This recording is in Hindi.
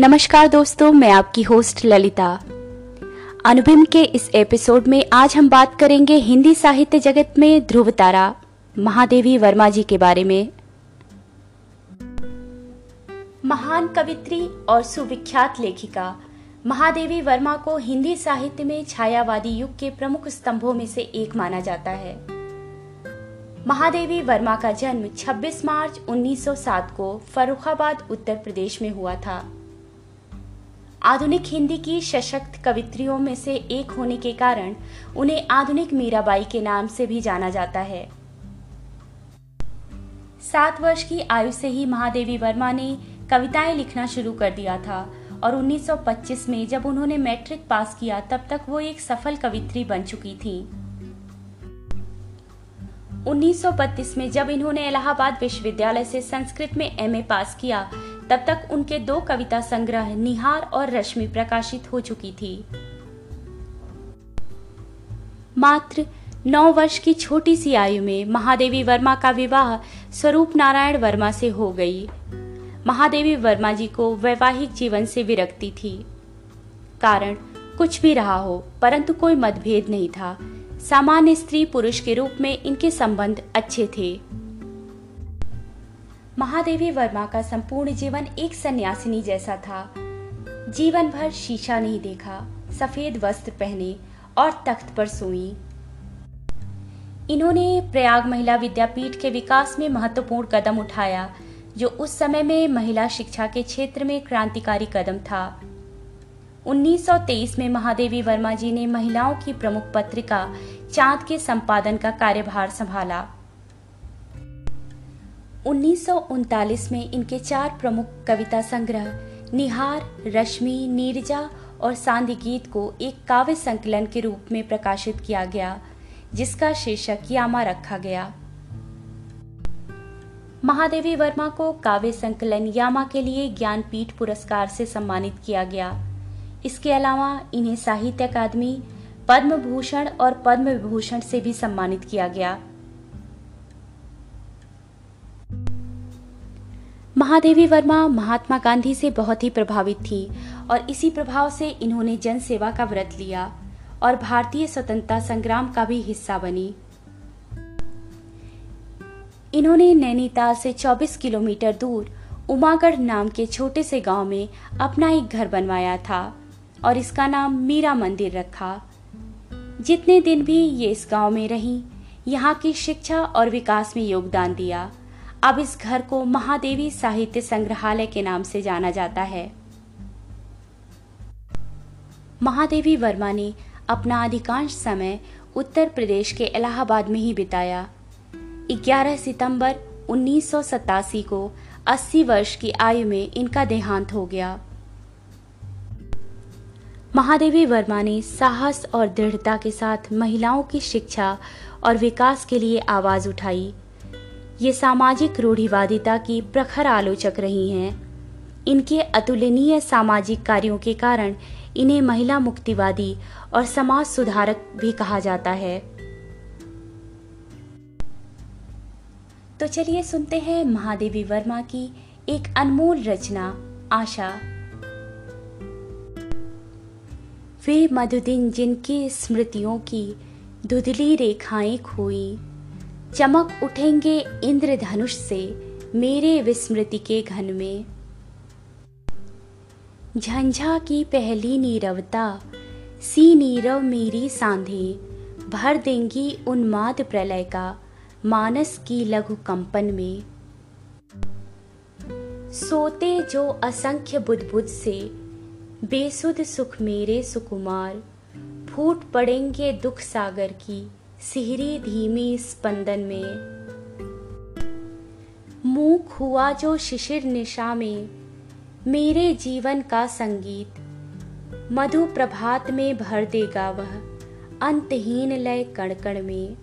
नमस्कार दोस्तों, मैं आपकी होस्ट ललिता। अनुभिम के इस एपिसोड में आज हम बात करेंगे हिंदी साहित्य जगत में ध्रुव तारा महादेवी वर्मा जी के बारे में। महान कवित्री और सुविख्यात लेखिका, महादेवी वर्मा को हिंदी साहित्य में छायावादी युग के प्रमुख स्तंभों में से एक माना जाता है। महादेवी वर्मा का जन्म 26 मार्च 1907 को फरुखाबाद, उत्तर प्रदेश में हुआ था। आधुनिक हिंदी की सशक्त कवित्रियों में से एक होने के कारण उन्हें आधुनिक मीराबाई के नाम से भी जाना जाता है। सात वर्ष की आयु से ही महादेवी वर्मा ने कविताएँ लिखना शुरू कर दिया था और 1925 में जब उन्होंने मैट्रिक पास किया, तब तक वो एक सफल कवित्री बन चुकी थी। 1932 में जब इन्होंने इलाहाबाद विश्वविद्यालय से संस्कृत में एमए पास किया तब तक उनके दो कविता संग्रह निहार और रश्मि प्रकाशित हो चुकी थी। मात्र नौ वर्ष की छोटी सी आयु में महादेवी वर्मा का विवाह स्वरूप नारायण वर्मा से हो गई। महादेवी वर्मा जी को वैवाहिक जीवन से विरक्ति थी। कारण कुछ भी रहा हो, परंतु कोई मतभेद नहीं था। सामान्य स्त्री पुरुष के रूप में इनके संबंध अच्छे थे। महादेवी वर्मा का संपूर्ण जीवन एक सन्यासिनी जैसा था। जीवन भर शीशा नहीं देखा, सफ़ेद वस्त्र पहने और तख्त पर सोई। इन्होंने प्रयाग महिला विद्यापीठ के विकास में महत्वपूर्ण कदम उठाया, जो उस समय में महिला शिक्षा के क्षेत्र में क्रांतिकारी कदम था। 1923 में महादेवी वर्मा जी ने महिलाओं की प्रमुख पत्रिका चाँद के संपादन का कार्यभार संभाला। उन्नीस सौ उनतालीस में इनके चार प्रमुख कविता संग्रह, निहार, रश्मि, नीरजा और सांदी गीत को एक काव्य संकलन के रूप में प्रकाशित किया गया, जिसका शीर्षक यामा रखा गया। महादेवी वर्मा को काव्य संकलन यामा के लिए ज्ञानपीठ पुरस्कार से सम्मानित किया गया। इसके अलावा इन्हें साहित्य अकादमी पद्म भूषण और पद्म विभूषण से भी सम्मानित किया गया। महादेवी वर्मा महात्मा गांधी से बहुत ही प्रभावित थी और इसी प्रभाव से इन्होंने जन सेवा का व्रत लिया और भारतीय स्वतंत्रता संग्राम का भी हिस्सा बनी। इन्होंने नैनीताल से 24 किलोमीटर दूर उमागढ़ नाम के छोटे से गाँव में अपना एक घर बनवाया था और इसका नाम मीरा मंदिर रखा। जितने दिन भी ये इस गाँव में रही, यहाँ की शिक्षा और विकास में योगदान दिया। अब इस घर को महादेवी साहित्य संग्रहालय के नाम से जाना जाता है। महादेवी वर्मा ने अपना अधिकांश समय उत्तर प्रदेश के इलाहाबाद में ही बिताया। 11 सितंबर उन्नीस सौ सतासी को 80 वर्ष की आयु में इनका देहांत हो गया। महादेवी वर्मा ने साहस और दृढ़ता के साथ महिलाओं की शिक्षा और विकास के लिए आवाज़ उठाई। ये सामाजिक रूढ़िवादिता की प्रखर आलोचक रही हैं। इनके अतुलनीय सामाजिक कार्यों के कारण इन्हें महिला मुक्तिवादी और समाज सुधारक भी कहा जाता है। तो चलिए सुनते हैं महादेवी वर्मा की एक अनमोल रचना, आशा। वे मधुदिन जिनकी स्मृतियों की धुधली रेखाएँ खोई। चमक उठेंगे इंद्रधनुष से मेरे विस्मृति के घन में। झंझा की पहली नीरवता, सी नीरव मेरी सांधे, भर देंगी उन्माद प्रलय का मानस की लघु कंपन में। सोते जो असंख्य बुद्ध से, बेसुध सुख मेरे सुकुमार, फूट पड़ेंगे दुख सागर की सिहरी धीमे स्पंदन में। मूक हुआ जो शिशिर निशा में, मेरे जीवन का संगीत। मधु प्रभात में भर देगा वह, अंतहीन लय कणकण में।